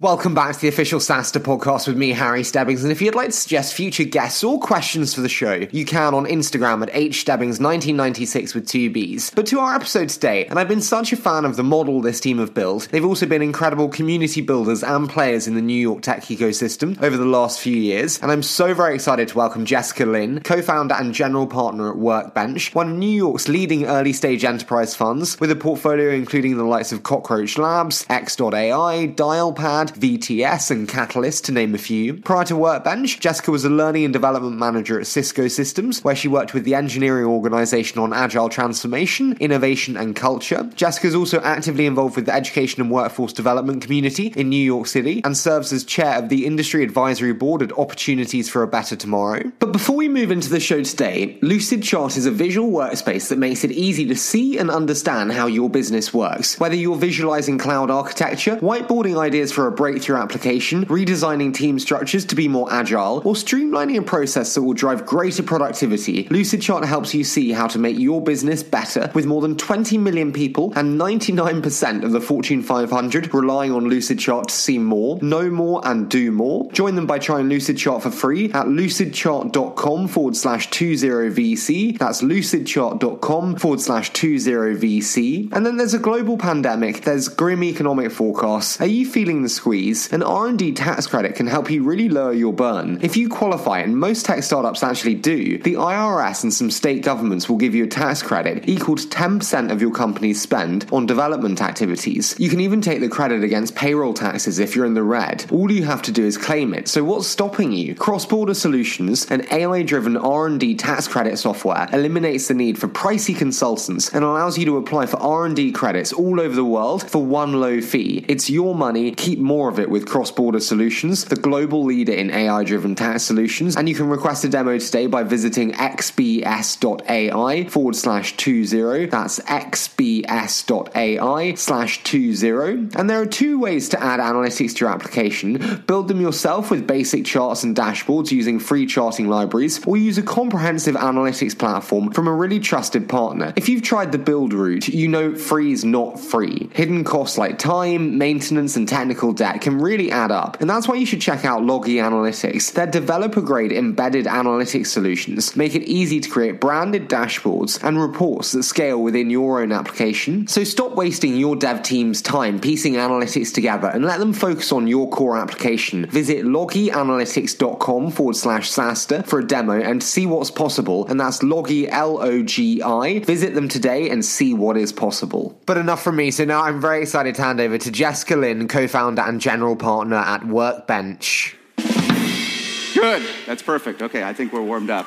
Welcome back to the official SaaStr podcast with me, Harry Stebbings. And if you'd like to suggest future guests or questions for the show, you can on Instagram at hstebbings1996 with two Bs. But to our episode today, and I've been such a fan of the model this team have built, they've also been incredible community builders and players in the New York tech ecosystem over the last few years. And I'm so very excited to welcome Jessica Lin, co-founder and general partner at Workbench, one of New York's leading early stage enterprise funds, with a portfolio including the likes of Cockroach Labs, X.AI, Dialpad, VTS, and Catalyst, to name a few. Prior to Workbench, Jessica was a learning and development manager at Cisco Systems, where she worked with the engineering organization on agile transformation, innovation, and culture. Jessica is also actively involved with the education and workforce development community in New York City and serves as chair of the industry advisory board at Opportunities for a Better Tomorrow. But before we move into the show today, Lucidchart is a visual workspace that makes it easy to see and understand how your business works. Whether you're visualizing cloud architecture, whiteboarding ideas for a breakthrough application, redesigning team structures to be more agile, or streamlining a process that will drive greater productivity, Lucidchart helps you see how to make your business better with more than 20 million people and 99% of the Fortune 500 relying on Lucidchart to see more, know more, and do more. Join them by trying Lucidchart for free at lucidchart.com forward slash 20VC. That's lucidchart.com forward slash 20VC. And then there's a global pandemic, there's grim economic forecasts. Are you feeling the squeeze, an R&D tax credit can help you really lower your burn. If you qualify, and most tech startups actually do, the IRS and some state governments will give you a tax credit equal to 10% of your company's spend on development activities. You can even take the credit against payroll taxes if you're in the red. All you have to do is claim it. So what's stopping you? Cross-border solutions, and AI-driven R&D tax credit software eliminates the need for pricey consultants and allows you to apply for R&D credits all over the world for one low fee. It's your money, keep more more of it with cross border solutions, the global leader in AI driven tax solutions. And you can request a demo today by visiting xbs.ai forward slash 20. That's xbs.ai slash 20. And there are two ways to add analytics to your application build them yourself with basic charts and dashboards using free charting libraries, or use a comprehensive analytics platform from a really trusted partner. If you've tried the build route, you know free is not free. Hidden costs like time, maintenance, and technical debt can really add up. And that's why you should check out Logi Analytics. Their developer grade embedded analytics solutions make it easy to create branded dashboards and reports that scale within your own application. So stop wasting your dev team's time piecing analytics together and let them focus on your core application. Visit logianalytics.com forward slash SaaStr for a demo and see what's possible. And that's Logi, L O G I. Visit them today and see what is possible. But enough from me. So now I'm very excited to hand over to Jessica Lin, co founder and general partner at Workbench. Good. That's perfect. Okay, I think we're warmed up.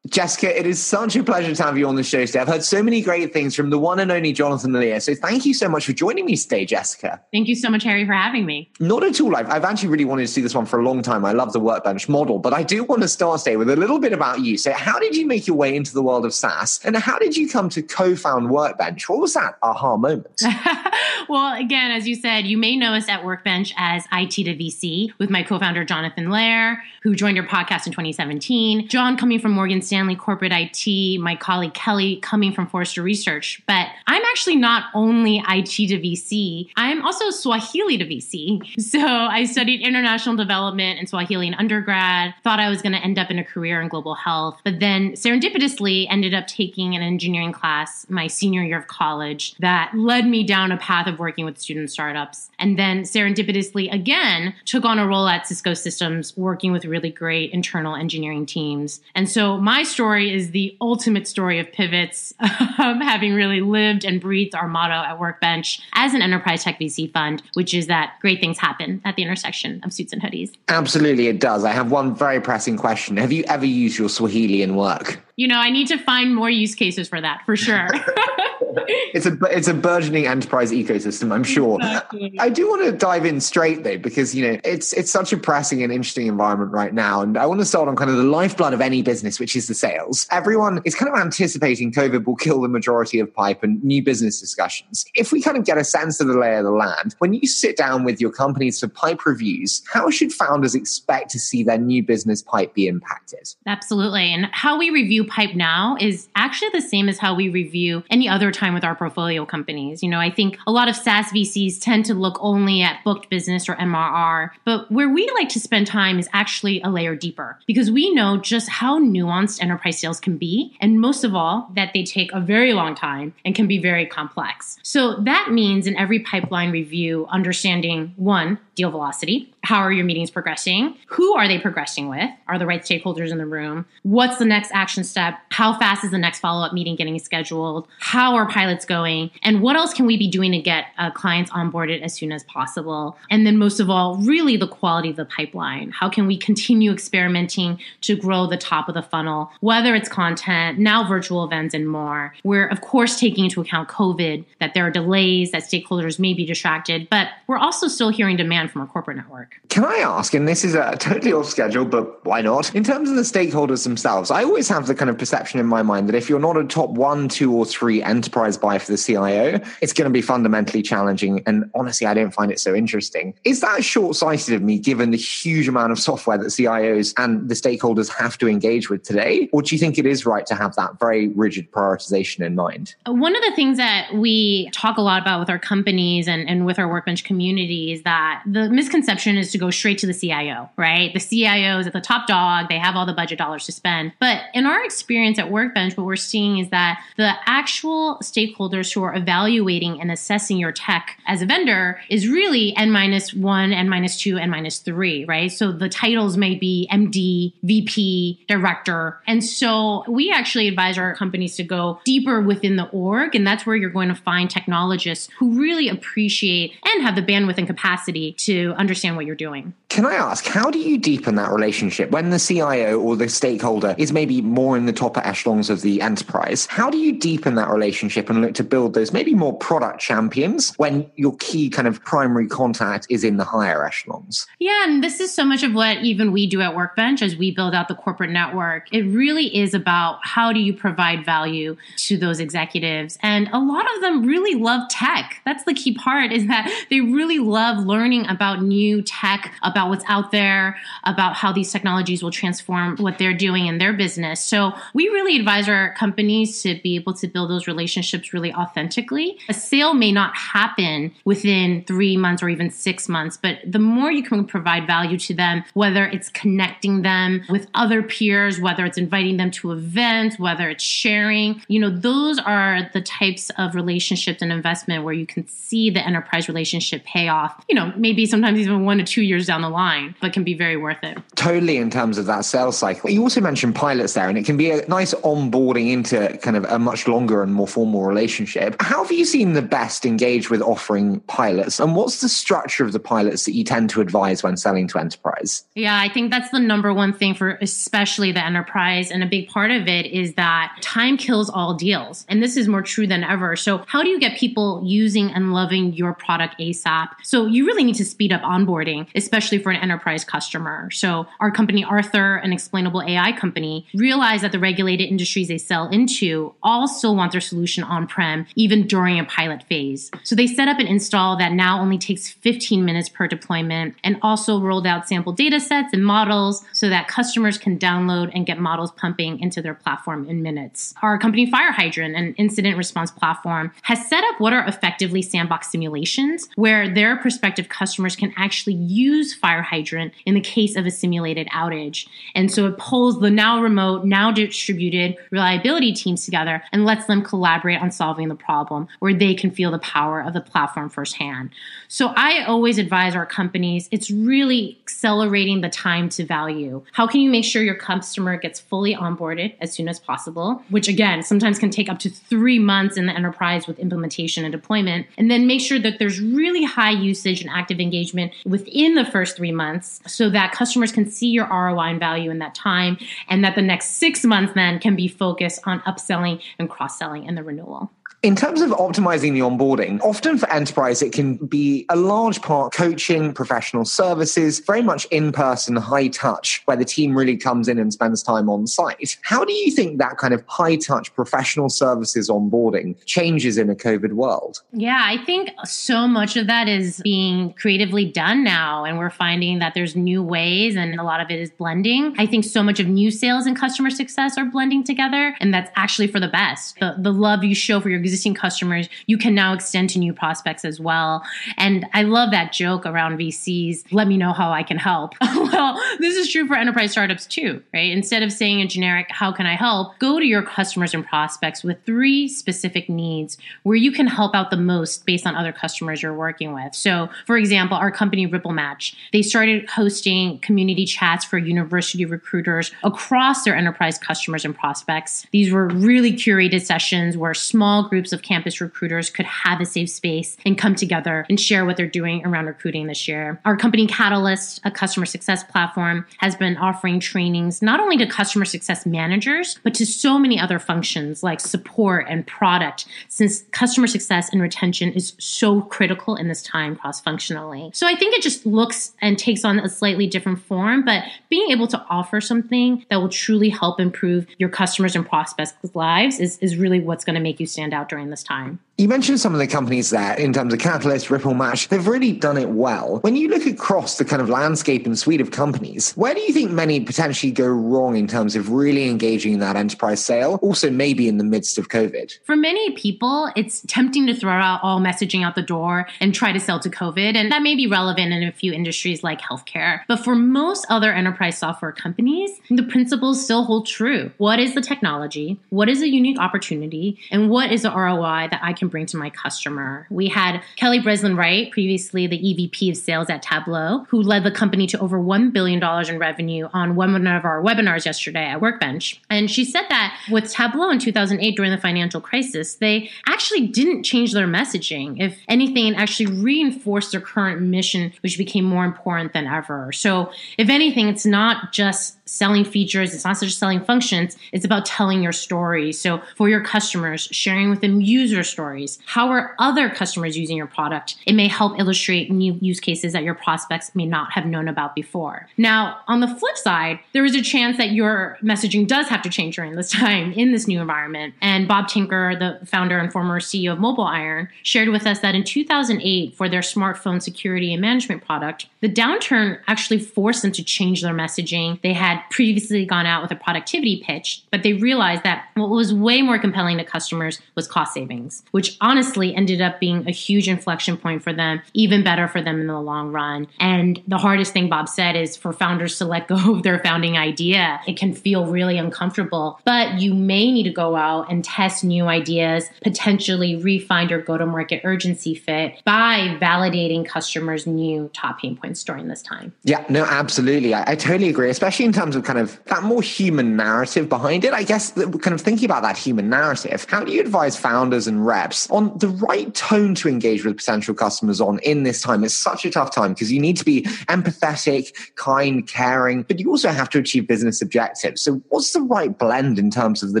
Jessica, it is such a pleasure to have you on the show today. I've heard so many great things from the one and only Jonathan Lehr. So thank you so much for joining me today, Jessica. Thank you so much, Harry, for having me. Not at all. I've, I've actually really wanted to do this one for a long time. I love the workbench model, but I do want to start today with a little bit about you. So, how did you make your way into the world of SaaS? And how did you come to co found Workbench? What was that aha moment? well, again, as you said, you may know us at Workbench as IT to VC with my co founder, Jonathan Lehr, who joined your podcast in 2017. John, coming from Morgan Stanley Corporate IT, my colleague Kelly, coming from Forrester Research. But I'm actually not only IT to VC, I'm also Swahili to VC. So I studied international development and Swahili in undergrad, thought I was going to end up in a career in global health, but then serendipitously ended up taking an engineering class my senior year of college that led me down a path of working with student startups. And then serendipitously again took on a role at Cisco Systems, working with really great internal engineering teams. And so my story is the ultimate story of pivots, um, having really lived and breathed our motto at Workbench as an enterprise tech VC fund, which is that great things happen at the intersection of suits and hoodies. Absolutely, it does. I have one very pressing question. Have you ever used your Swahili in work? You know, I need to find more use cases for that for sure. it's a it's a burgeoning enterprise ecosystem, I'm sure. Exactly. I do want to dive in straight though, because you know it's it's such a pressing and interesting environment right now, and I want to start on kind of the lifeblood of any business, which is the sales. Everyone is kind of anticipating COVID will kill the majority of pipe and new business discussions. If we kind of get a sense of the lay of the land, when you sit down with your companies for pipe reviews, how should founders expect to see their new business pipe be impacted? Absolutely. And how we review pipe now is actually the same as how we review any other time with our portfolio companies. You know, I think a lot of SaaS VCs tend to look only at booked business or MRR, but where we like to spend time is actually a layer deeper because we know just how nuanced enterprise sales can be. And most of all, that they take a very long time and can be very complex. So that means in every pipeline review, understanding one, deal velocity. How are your meetings progressing? Who are they progressing with? Are the right stakeholders in the room? What's the next action step? How fast is the next follow up meeting getting scheduled? How are pilots going? And what else can we be doing to get uh, clients onboarded as soon as possible? And then, most of all, really the quality of the pipeline. How can we continue experimenting to grow the top of the funnel, whether it's content, now virtual events, and more? We're, of course, taking into account COVID, that there are delays, that stakeholders may be distracted, but we're also still hearing demand from our corporate network. Can I ask, and this is a totally off schedule, but why not? In terms of the stakeholders themselves, I always have the kind of perception in my mind that if you're not a top one, two, or three enterprise buy for the CIO, it's going to be fundamentally challenging. And honestly, I don't find it so interesting. Is that short sighted of me given the huge amount of software that CIOs and the stakeholders have to engage with today? Or do you think it is right to have that very rigid prioritization in mind? One of the things that we talk a lot about with our companies and, and with our workbench community is that the misconception is to go straight to the CIO, right? The CIO is at the top dog, they have all the budget dollars to spend. But in our experience at Workbench, what we're seeing is that the actual stakeholders who are evaluating and assessing your tech as a vendor is really N minus one, N minus two, N minus three, right? So the titles may be MD, VP, director. And so we actually advise our companies to go deeper within the org. And that's where you're going to find technologists who really appreciate and have the bandwidth and capacity to understand what you're doing. Can I ask, how do you deepen that relationship when the CIO or the stakeholder is maybe more in the top echelons of the enterprise? How do you deepen that relationship and look to build those maybe more product champions when your key kind of primary contact is in the higher echelons? Yeah, and this is so much of what even we do at Workbench as we build out the corporate network. It really is about how do you provide value to those executives. And a lot of them really love tech. That's the key part is that they really love learning about new tech, about what's out there, about how these technologies will transform what they're doing in their business. So we really advise our companies to be able to build those relationships really authentically. A sale may not happen within three months or even six months, but the more you can provide value to them, whether it's connecting them with other peers, whether it's inviting them to events, whether it's sharing, you know, those are the types of relationships and investment where you can see the enterprise relationship pay off, you know, maybe sometimes even one to two years down the line, but can be very worth it. Totally, in terms of that sales cycle. You also mentioned pilots there, and it can be a nice onboarding into kind of a much longer and more formal relationship. How have you seen the best engage with offering pilots, and what's the structure of the pilots that you tend to advise when selling to enterprise? Yeah, I think that's the number one thing for especially the enterprise. And a big part of it is that time kills all deals. And this is more true than ever. So, how do you get people using and loving your product ASAP? So, you really need to speed up onboarding, especially for an enterprise customer. So, our company, Arthur, an explainable AI company, realized that the regulated industries they sell into all still want their solution on prem, even during a pilot phase. So, they set up an install that now only takes 15 minutes per deployment and also rolled out sample data sets and models so that customers can download and get models pumping into their platform in minutes. Our company, FireHydrant, an incident response platform, has set up what are effectively sandbox simulations where their prospective customers can actually use FireHydrant in the case of a simulated outage. And so it pulls the now remote, now distributed reliability teams together and lets them collaborate on solving the problem where they can feel the power of the platform firsthand. So I always advise our companies, it's really accelerating the time to value. How can you make sure your customer gets fully onboarded as soon as possible, which again, sometimes can take up to three months in the enterprise with implementation and deployment, and then make sure that there's really high usage and active engagement within the first three months so that customers can see your ROI and value in that time, and that the next six months then can be focused on upselling and cross selling and the renewal. In terms of optimizing the onboarding, often for enterprise, it can be a large part coaching, professional services, very much in person, high touch, where the team really comes in and spends time on site. How do you think that kind of high touch professional services onboarding changes in a COVID world? Yeah, I think so much of that is being creatively done now. And we're finding that there's new ways and a lot of it is blending. I think so much of new sales and customer success are blending together. And that's actually for the best. The, the love you show for your existing customers, you can now extend to new prospects as well. And I love that joke around VCs. Let me know how I can help. well, this is true for enterprise startups too, right? Instead of saying a generic, how can I help? Go to your customers and prospects with three specific needs where you can help out the most based on other customers you're working with. So, for example, our company RippleMatch, they started hosting community chats for university recruiters across their enterprise customers and prospects. These were really curated sessions where small groups groups of campus recruiters could have a safe space and come together and share what they're doing around recruiting this year. Our company Catalyst, a customer success platform, has been offering trainings not only to customer success managers, but to so many other functions like support and product, since customer success and retention is so critical in this time cross functionally. So I think it just looks and takes on a slightly different form, but being able to offer something that will truly help improve your customers and prospects' lives is, is really what's going to make you stand out during this time. You mentioned some of the companies there in terms of Catalyst, RippleMatch. They've really done it well. When you look across the kind of landscape and suite of companies, where do you think many potentially go wrong in terms of really engaging in that enterprise sale? Also, maybe in the midst of COVID. For many people, it's tempting to throw out all messaging out the door and try to sell to COVID. And that may be relevant in a few industries like healthcare. But for most other enterprise software companies, the principles still hold true. What is the technology? What is a unique opportunity? And what is the ROI that I can bring to my customer. We had Kelly Breslin Wright, previously the EVP of sales at Tableau, who led the company to over $1 billion in revenue on one of our webinars yesterday at Workbench. And she said that with Tableau in 2008 during the financial crisis, they actually didn't change their messaging. If anything, actually reinforced their current mission, which became more important than ever. So, if anything, it's not just selling features, it's not just selling functions, it's about telling your story. So, for your customers, sharing with them user stories. How are other customers using your product? It may help illustrate new use cases that your prospects may not have known about before. Now, on the flip side, there is a chance that your messaging does have to change during this time in this new environment. And Bob Tinker, the founder and former CEO of MobileIron, shared with us that in 2008, for their smartphone security and management product, the downturn actually forced them to change their messaging. They had previously gone out with a productivity pitch, but they realized that what was way more compelling to customers was cost savings, which honestly ended up being a huge inflection point for them, even better for them in the long run. And the hardest thing Bob said is for founders to let go of their founding idea. It can feel really uncomfortable, but you may need to go out and test new ideas, potentially refine your go to market urgency fit by validating customers' new top pain points during this time. Yeah, no, absolutely. I, I totally agree, especially in terms terms of kind of that more human narrative behind it, I guess kind of thinking about that human narrative, how do you advise founders and reps on the right tone to engage with potential customers on in this time? It's such a tough time because you need to be empathetic, kind, caring, but you also have to achieve business objectives. So what's the right blend in terms of the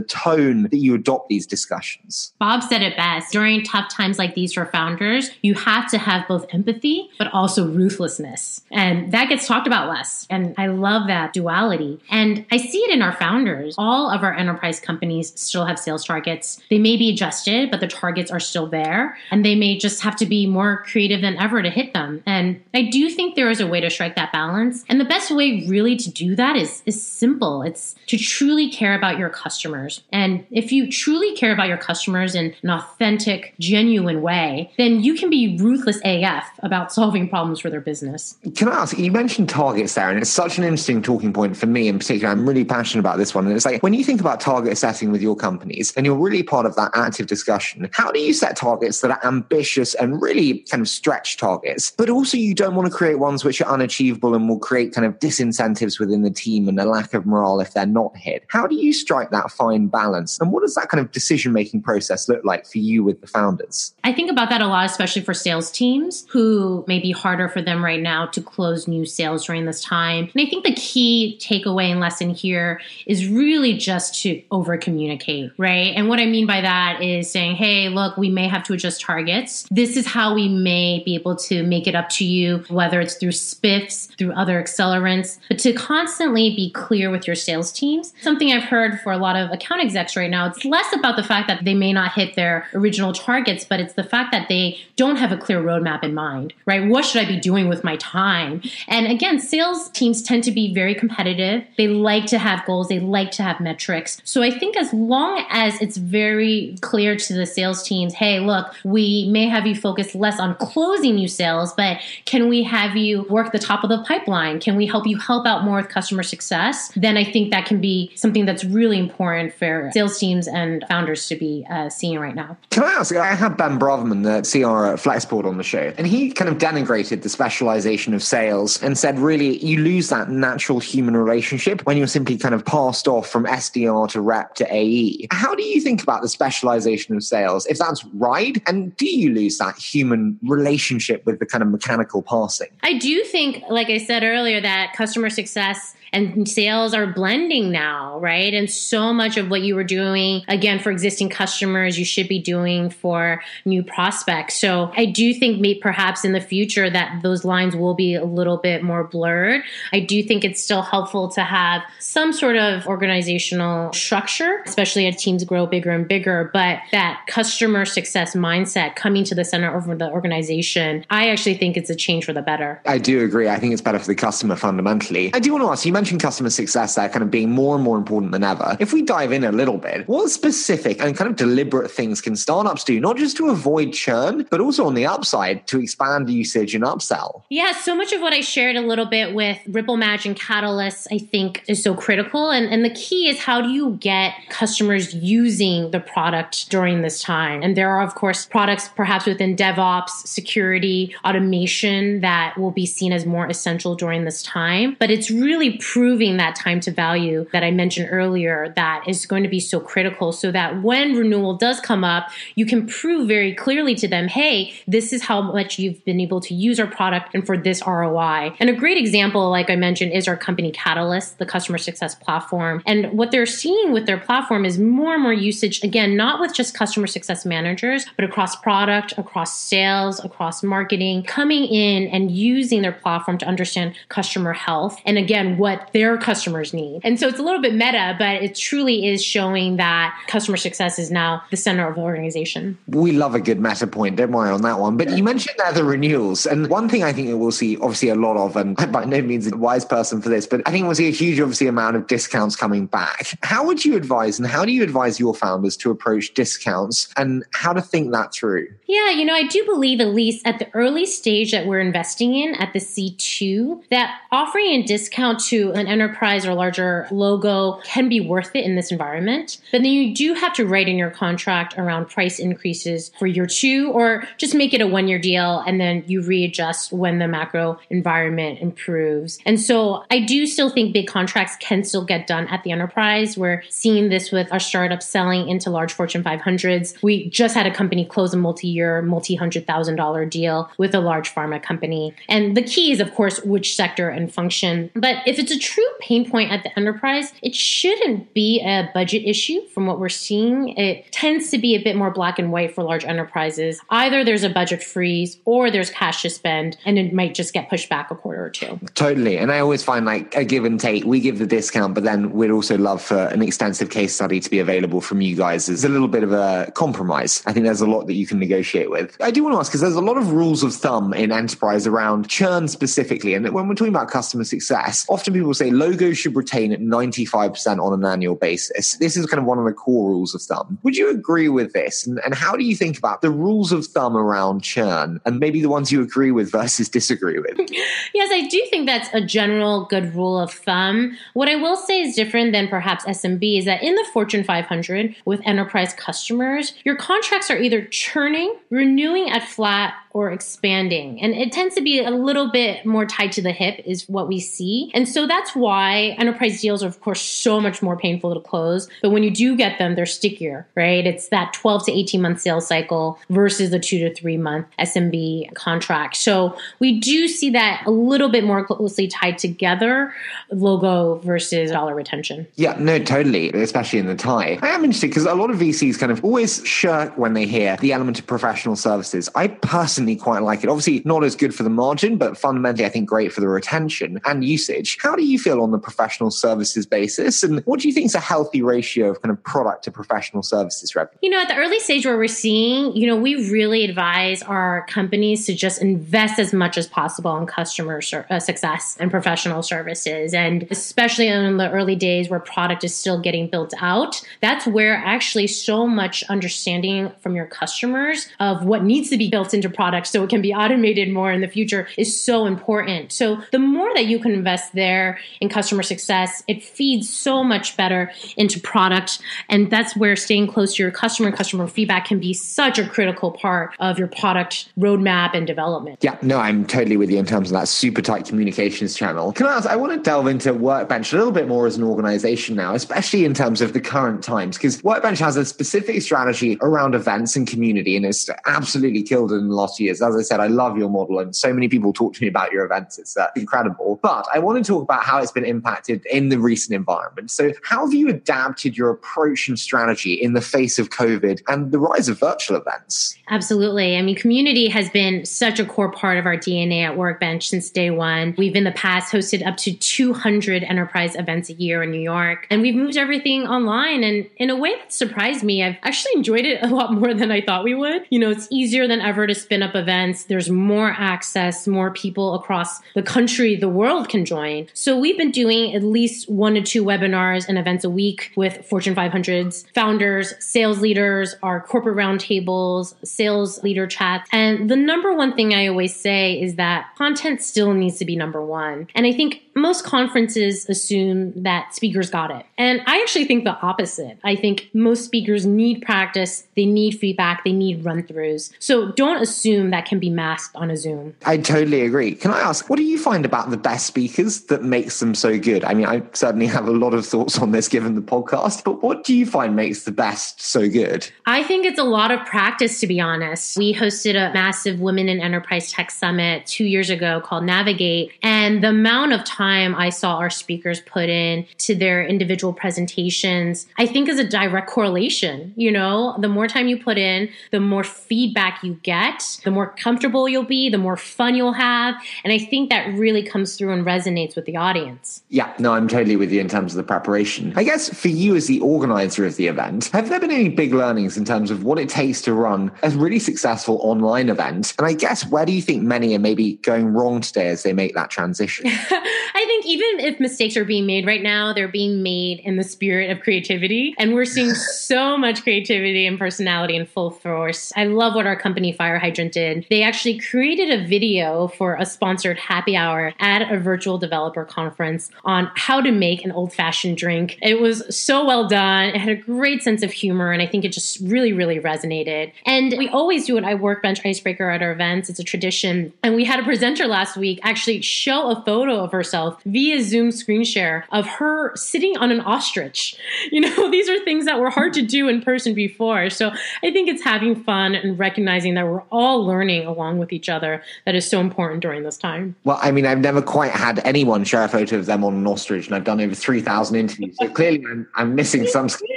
tone that you adopt these discussions? Bob said it best. During tough times like these for founders, you have to have both empathy, but also ruthlessness. And that gets talked about less. And I love that duality reality. And I see it in our founders. All of our enterprise companies still have sales targets. They may be adjusted, but the targets are still there. And they may just have to be more creative than ever to hit them. And I do think there is a way to strike that balance. And the best way really to do that is, is simple. It's to truly care about your customers. And if you truly care about your customers in an authentic, genuine way, then you can be ruthless AF about solving problems for their business. Can I ask, you mentioned targets there, and it's such an interesting talking point for for me in particular, I'm really passionate about this one. And it's like when you think about target setting with your companies and you're really part of that active discussion, how do you set targets that are ambitious and really kind of stretch targets, but also you don't want to create ones which are unachievable and will create kind of disincentives within the team and a lack of morale if they're not hit? How do you strike that fine balance? And what does that kind of decision making process look like for you with the founders? I think about that a lot, especially for sales teams who may be harder for them right now to close new sales during this time. And I think the key takeaway and lesson here is really just to over communicate, right? And what I mean by that is saying, hey, look, we may have to adjust targets. This is how we may be able to make it up to you, whether it's through spiffs, through other accelerants, but to constantly be clear with your sales teams. Something I've heard for a lot of account execs right now, it's less about the fact that they may not hit their original targets, but it's the fact that they don't have a clear roadmap in mind, right? What should I be doing with my time? And again, sales teams tend to be very competitive. They like to have goals, they like to have metrics. So I think as long as it's very clear to the sales teams, hey, look, we may have you focus less on closing new sales, but can we have you work the top of the pipeline? Can we help you help out more with customer success? Then I think that can be something that's really important for sales teams and founders to be uh, seeing right now. Can I ask? I had Ben Braverman, the CR at Flexport, on the show, and he kind of denigrated the specialization of sales and said, really, you lose that natural human relationship when you're simply kind of passed off from SDR to rep to AE. How do you think about the specialization of sales? If that's right, and do you lose that human relationship with the kind of mechanical passing? I do think, like I said earlier, that customer success and sales are blending now, right? And so much of what you were doing, again, for existing customers, you should be doing for new prospects. So I do think maybe perhaps in the future that those lines will be a little bit more blurred. I do think it's still helpful to have some sort of organizational structure, especially as teams grow bigger and bigger, but that customer success mindset coming to the center of the organization, I actually think it's a change for the better. I do agree. I think it's better for the customer fundamentally. I do want to ask you mentioned customer success there kind of being more and more important than ever. If we dive in a little bit, what specific and kind of deliberate things can startups do, not just to avoid churn, but also on the upside to expand usage and upsell? Yeah, so much of what I shared a little bit with RippleMatch and Catalyst, I think is so critical. And, and the key is how do you get customers using the product during this time? And there are, of course, products perhaps within DevOps, security, automation that will be seen as more essential during this time. But it's really improving that time to value that I mentioned earlier that is going to be so critical so that when renewal does come up, you can prove very clearly to them, hey, this is how much you've been able to use our product and for this ROI. And a great example, like I mentioned, is our company Catalyst, the customer success platform. And what they're seeing with their platform is more and more usage, again, not with just customer success managers, but across product, across sales, across marketing, coming in and using their platform to understand customer health. And again, what what their customers need. And so it's a little bit meta, but it truly is showing that customer success is now the center of the organization. We love a good meta point, don't worry on that one. But you mentioned there the renewals. And one thing I think we'll see obviously a lot of, and I'm by no means a wise person for this, but I think we'll see a huge obviously amount of discounts coming back. How would you advise and how do you advise your founders to approach discounts and how to think that through? Yeah, you know, I do believe at least at the early stage that we're investing in at the C2, that offering a discount to an enterprise or larger logo can be worth it in this environment. But then you do have to write in your contract around price increases for year two, or just make it a one year deal and then you readjust when the macro environment improves. And so I do still think big contracts can still get done at the enterprise. We're seeing this with our startups selling into large Fortune 500s. We just had a company close a multi year, multi hundred thousand dollar deal with a large pharma company. And the key is, of course, which sector and function. But if it's a true pain point at the enterprise, it shouldn't be a budget issue from what we're seeing. It tends to be a bit more black and white for large enterprises. Either there's a budget freeze or there's cash to spend, and it might just get pushed back a quarter or two. Totally. And I always find like a give and take. We give the discount, but then we'd also love for an extensive case study to be available from you guys. It's a little bit of a compromise. I think there's a lot that you can negotiate with. I do want to ask because there's a lot of rules of thumb in enterprise around churn specifically. And when we're talking about customer success, often people people say logos should retain at 95% on an annual basis. This is kind of one of the core rules of thumb. Would you agree with this? And, and how do you think about the rules of thumb around churn and maybe the ones you agree with versus disagree with? yes, I do think that's a general good rule of thumb. What I will say is different than perhaps SMB is that in the Fortune 500 with enterprise customers, your contracts are either churning, renewing at flat, or expanding. And it tends to be a little bit more tied to the hip, is what we see. And so that's why enterprise deals are, of course, so much more painful to close. But when you do get them, they're stickier, right? It's that 12 to 18 month sales cycle versus the two to three month SMB contract. So we do see that a little bit more closely tied together logo versus dollar retention. Yeah, no, totally, especially in the tie. I am interested because a lot of VCs kind of always shirk when they hear the element of professional services. I personally quite like it. Obviously, not as good for the margin, but fundamentally, I think great for the retention and usage. How do you feel on the professional services basis? And what do you think is a healthy ratio of kind of product to professional services revenue? You know, at the early stage where we're seeing, you know, we really advise our companies to just invest as much as possible in customer ser- uh, success and professional services. And especially in the early days where product is still getting built out, that's where actually so much understanding from your customers of what needs to be built into products so it can be automated more in the future is so important. So the more that you can invest there in customer success, it feeds so much better into product. And that's where staying close to your customer and customer feedback can be such a critical part of your product roadmap and development. Yeah, no, I'm totally with you in terms of that super tight communications channel. Can I ask, I want to delve into Workbench a little bit more as an organization now, especially in terms of the current times, because Workbench has a specific strategy around events and community and it's absolutely killed in the last As I said, I love your model and so many people talk to me about your events. It's uh, incredible. But I want to talk about how it's been impacted in the recent environment. So how have you adapted your approach and strategy in the face of COVID and the rise of virtual events? Absolutely. I mean, community has been such a core part of our DNA at Workbench since day one. We've in the past hosted up to 200 enterprise events a year in New York, and we've moved everything online. And in a way that surprised me, I've actually enjoyed it a lot more than I thought we would. You know, it's easier than ever to spin up events. There's more access, more people across the country, the world can join. So we've been doing at least one to two webinars and events a week with Fortune 500s, founders, sales leaders, our corporate roundtables, sales leader chats. And the number one thing I always say is that content still needs to be number one. And I think most conferences assume that speakers got it. And I actually think the opposite. I think most speakers need practice, they need feedback, they need run throughs. So don't assume that can be masked on a Zoom. I totally agree. Can I ask, what do you find about the best speakers that makes them so good? I mean, I certainly have a lot of thoughts on this given the podcast, but what do you find makes the best so good? I think it's a lot of practice, to be honest. We hosted a massive Women in Enterprise Tech Summit two years ago called Navigate, and the amount of time time I saw our speakers put in to their individual presentations, I think is a direct correlation. You know, the more time you put in, the more feedback you get, the more comfortable you'll be, the more fun you'll have. And I think that really comes through and resonates with the audience. Yeah, no, I'm totally with you in terms of the preparation. I guess for you as the organizer of the event, have there been any big learnings in terms of what it takes to run a really successful online event? And I guess where do you think many are maybe going wrong today as they make that transition? I think even if mistakes are being made right now, they're being made in the spirit of creativity. And we're seeing so much creativity and personality in full force. I love what our company FireHydrant did. They actually created a video for a sponsored happy hour at a virtual developer conference on how to make an old fashioned drink. It was so well done. It had a great sense of humor. And I think it just really, really resonated. And we always do an I Workbench icebreaker at our events. It's a tradition. And we had a presenter last week actually show a photo of herself herself via Zoom screen share of her sitting on an ostrich. You know, these are things that were hard to do in person before. So I think it's having fun and recognizing that we're all learning along with each other that is so important during this time. Well, I mean, I've never quite had anyone share a photo of them on an ostrich, and I've done over 3,000 interviews. So clearly I'm, I'm missing some.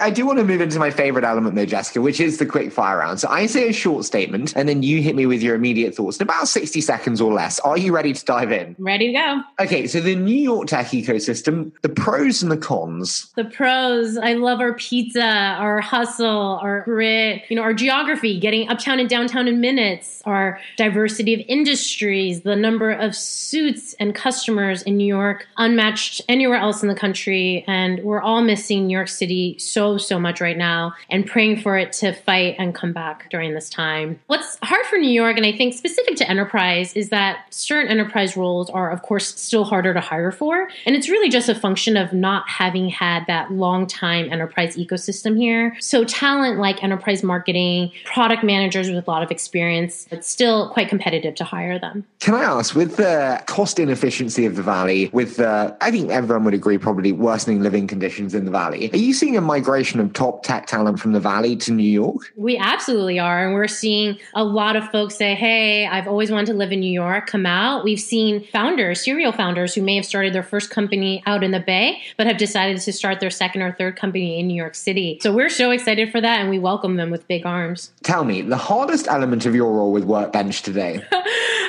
I do want to move into my favorite element though, Jessica, which is the quick fire round. So I say a short statement and then you hit me with your immediate thoughts in about 60 seconds or less. Are you ready to dive in? Ready to go. Okay, so the New York tech ecosystem, the pros and the cons. The pros, I love our pizza, our hustle, our grit, you know, our geography, getting uptown and downtown in minutes, our diversity of industries, the number of suits and customers in New York, unmatched anywhere else in the country. And we're all missing New York City so so, much right now and praying for it to fight and come back during this time. What's hard for New York, and I think specific to enterprise, is that certain enterprise roles are, of course, still harder to hire for. And it's really just a function of not having had that long time enterprise ecosystem here. So, talent like enterprise marketing, product managers with a lot of experience, it's still quite competitive to hire them. Can I ask, with the cost inefficiency of the Valley, with the, I think everyone would agree, probably worsening living conditions in the Valley, are you seeing a migration of top tech talent from the Valley to New York? We absolutely are. And we're seeing a lot of folks say, hey, I've always wanted to live in New York, come out. We've seen founders, serial founders, who may have started their first company out in the Bay, but have decided to start their second or third company in New York City. So we're so excited for that and we welcome them with big arms. Tell me, the hardest element of your role with Workbench today?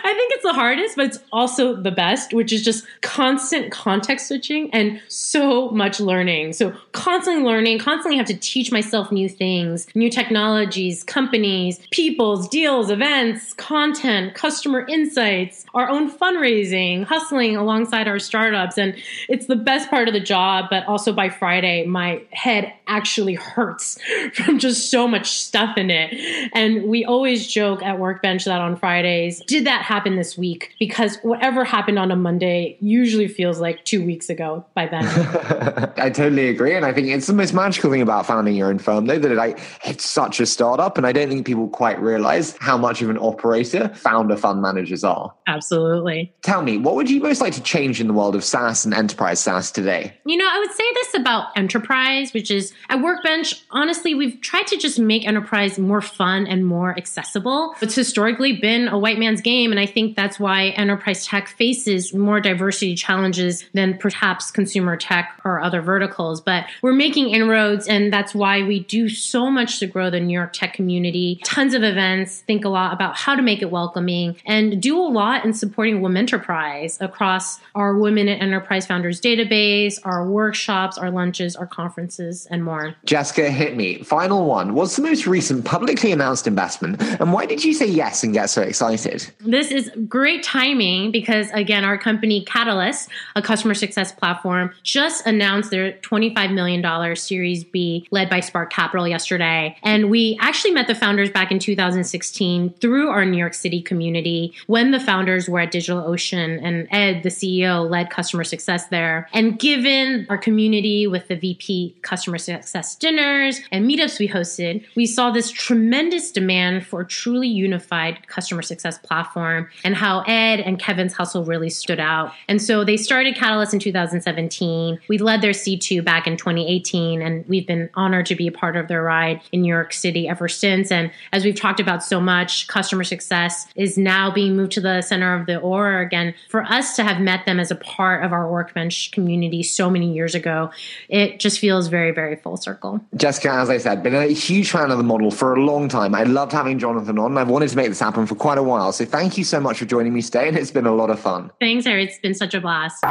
I think it's the hardest, but it's also the best, which is just constant context switching and so much learning. So constantly learning, constantly have to teach myself new things, new technologies, companies, peoples, deals, events, content, customer insights, our own fundraising, hustling alongside our startups. And it's the best part of the job, but also by Friday, my head actually hurts from just so much stuff in it. And we always joke at Workbench that on Fridays, did that happen this week? Because whatever happened on a Monday usually feels like two weeks ago by then. I totally agree. And I think it's the most magical thing about founding your own firm, though, that like it's such a startup. And I don't think people quite realize how much of an operator founder fund managers are. Absolutely. Tell me, what would you most like to change in the world of SaaS and enterprise SaaS today? You know, I would say this about enterprise, which is at Workbench, honestly, we've tried to just make enterprise more fun and more accessible. It's historically been a white man's game. And I think that's why enterprise tech faces more diversity challenges than perhaps consumer tech or other verticals. But we're making inroads, and that's why we do so much to grow the New York tech community. Tons of events, think a lot about how to make it welcoming, and do a lot in supporting women enterprise across our Women in Enterprise Founders database, our workshops, our lunches, our conferences, and more. Jessica, hit me. Final one. What's the most recent publicly announced investment, and why did you say yes and get so excited? This is great timing because, again, our company Catalyst, a customer success platform, just announced their $25 million Series B led by Spark Capital yesterday. And we actually met the founders back in 2016 through our New York City community when the founders were at DigitalOcean and Ed, the CEO, led customer success there. And given our community with the VP customer success dinners and meetups we hosted, we saw this tremendous demand for a truly unified customer success platform and how Ed and Kevin's hustle really stood out. And so they started Catalyst in 2017. We led their C2 back in 2018, and we've been honored to be a part of their ride in New York City ever since. And as we've talked about so much, customer success is now being moved to the center of the org. And for us to have met them as a part of our Workbench community so many years ago, it just feels very, very full circle. Jessica, as I said, been a huge fan of the model for a long time. I loved having Jonathan on. I've wanted to make this happen for quite a while. So thank you so much for joining me today, and it's been a lot of fun. Thanks, Harry. It's been such a blast.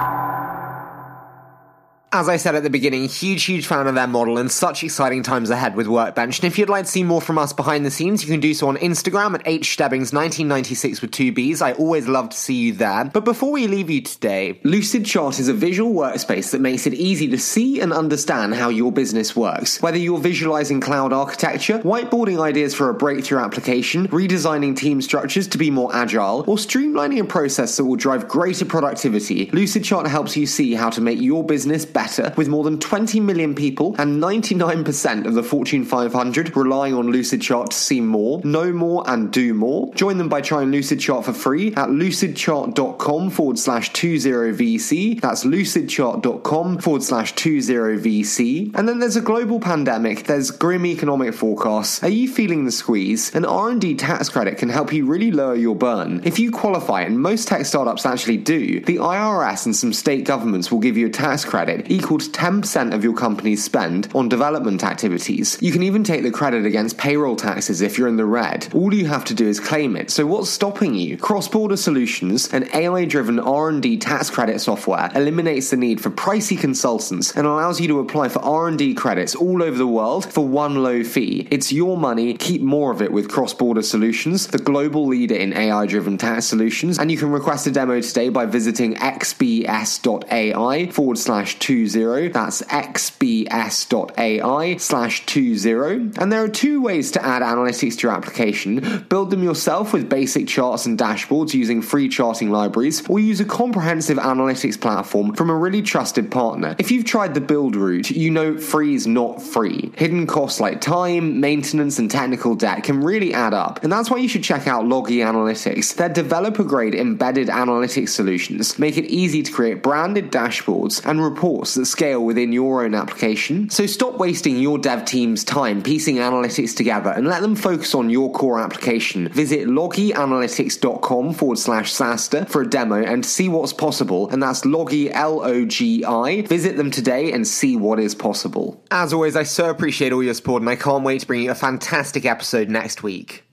As I said at the beginning, huge, huge fan of their model and such exciting times ahead with Workbench. And if you'd like to see more from us behind the scenes, you can do so on Instagram at hstebbings1996 with two Bs. I always love to see you there. But before we leave you today, Lucidchart is a visual workspace that makes it easy to see and understand how your business works. Whether you're visualizing cloud architecture, whiteboarding ideas for a breakthrough application, redesigning team structures to be more agile, or streamlining a process that will drive greater productivity, Lucidchart helps you see how to make your business better with more than 20 million people and 99% of the Fortune 500 relying on Lucidchart to see more, know more, and do more. Join them by trying Lucidchart for free at lucidchart.com forward slash 20VC. That's lucidchart.com forward slash 20VC. And then there's a global pandemic, there's grim economic forecasts. Are you feeling the squeeze? An R&D tax credit can help you really lower your burn. If you qualify, and most tech startups actually do, the IRS and some state governments will give you a tax credit to 10% of your company's spend on development activities. You can even take the credit against payroll taxes if you're in the red. All you have to do is claim it. So what's stopping you? Cross-border solutions, an AI-driven R&D tax credit software, eliminates the need for pricey consultants and allows you to apply for R&D credits all over the world for one low fee. It's your money. Keep more of it with Cross-Border Solutions, the global leader in AI-driven tax solutions. And you can request a demo today by visiting xbs.ai forward slash two 20. That's xbs.ai slash 20. And there are two ways to add analytics to your application. Build them yourself with basic charts and dashboards using free charting libraries, or use a comprehensive analytics platform from a really trusted partner. If you've tried the build route, you know free is not free. Hidden costs like time, maintenance, and technical debt can really add up, and that's why you should check out Logi Analytics. Their developer grade embedded analytics solutions make it easy to create branded dashboards and reports that scale within your own application. So stop wasting your dev team's time piecing analytics together and let them focus on your core application. Visit logianalytics.com forward slash SaaStr for a demo and see what's possible, and that's Logi L O G I. Visit them today and see what is possible. As always, I so appreciate all your support, and I can't wait to bring you a fantastic episode next week.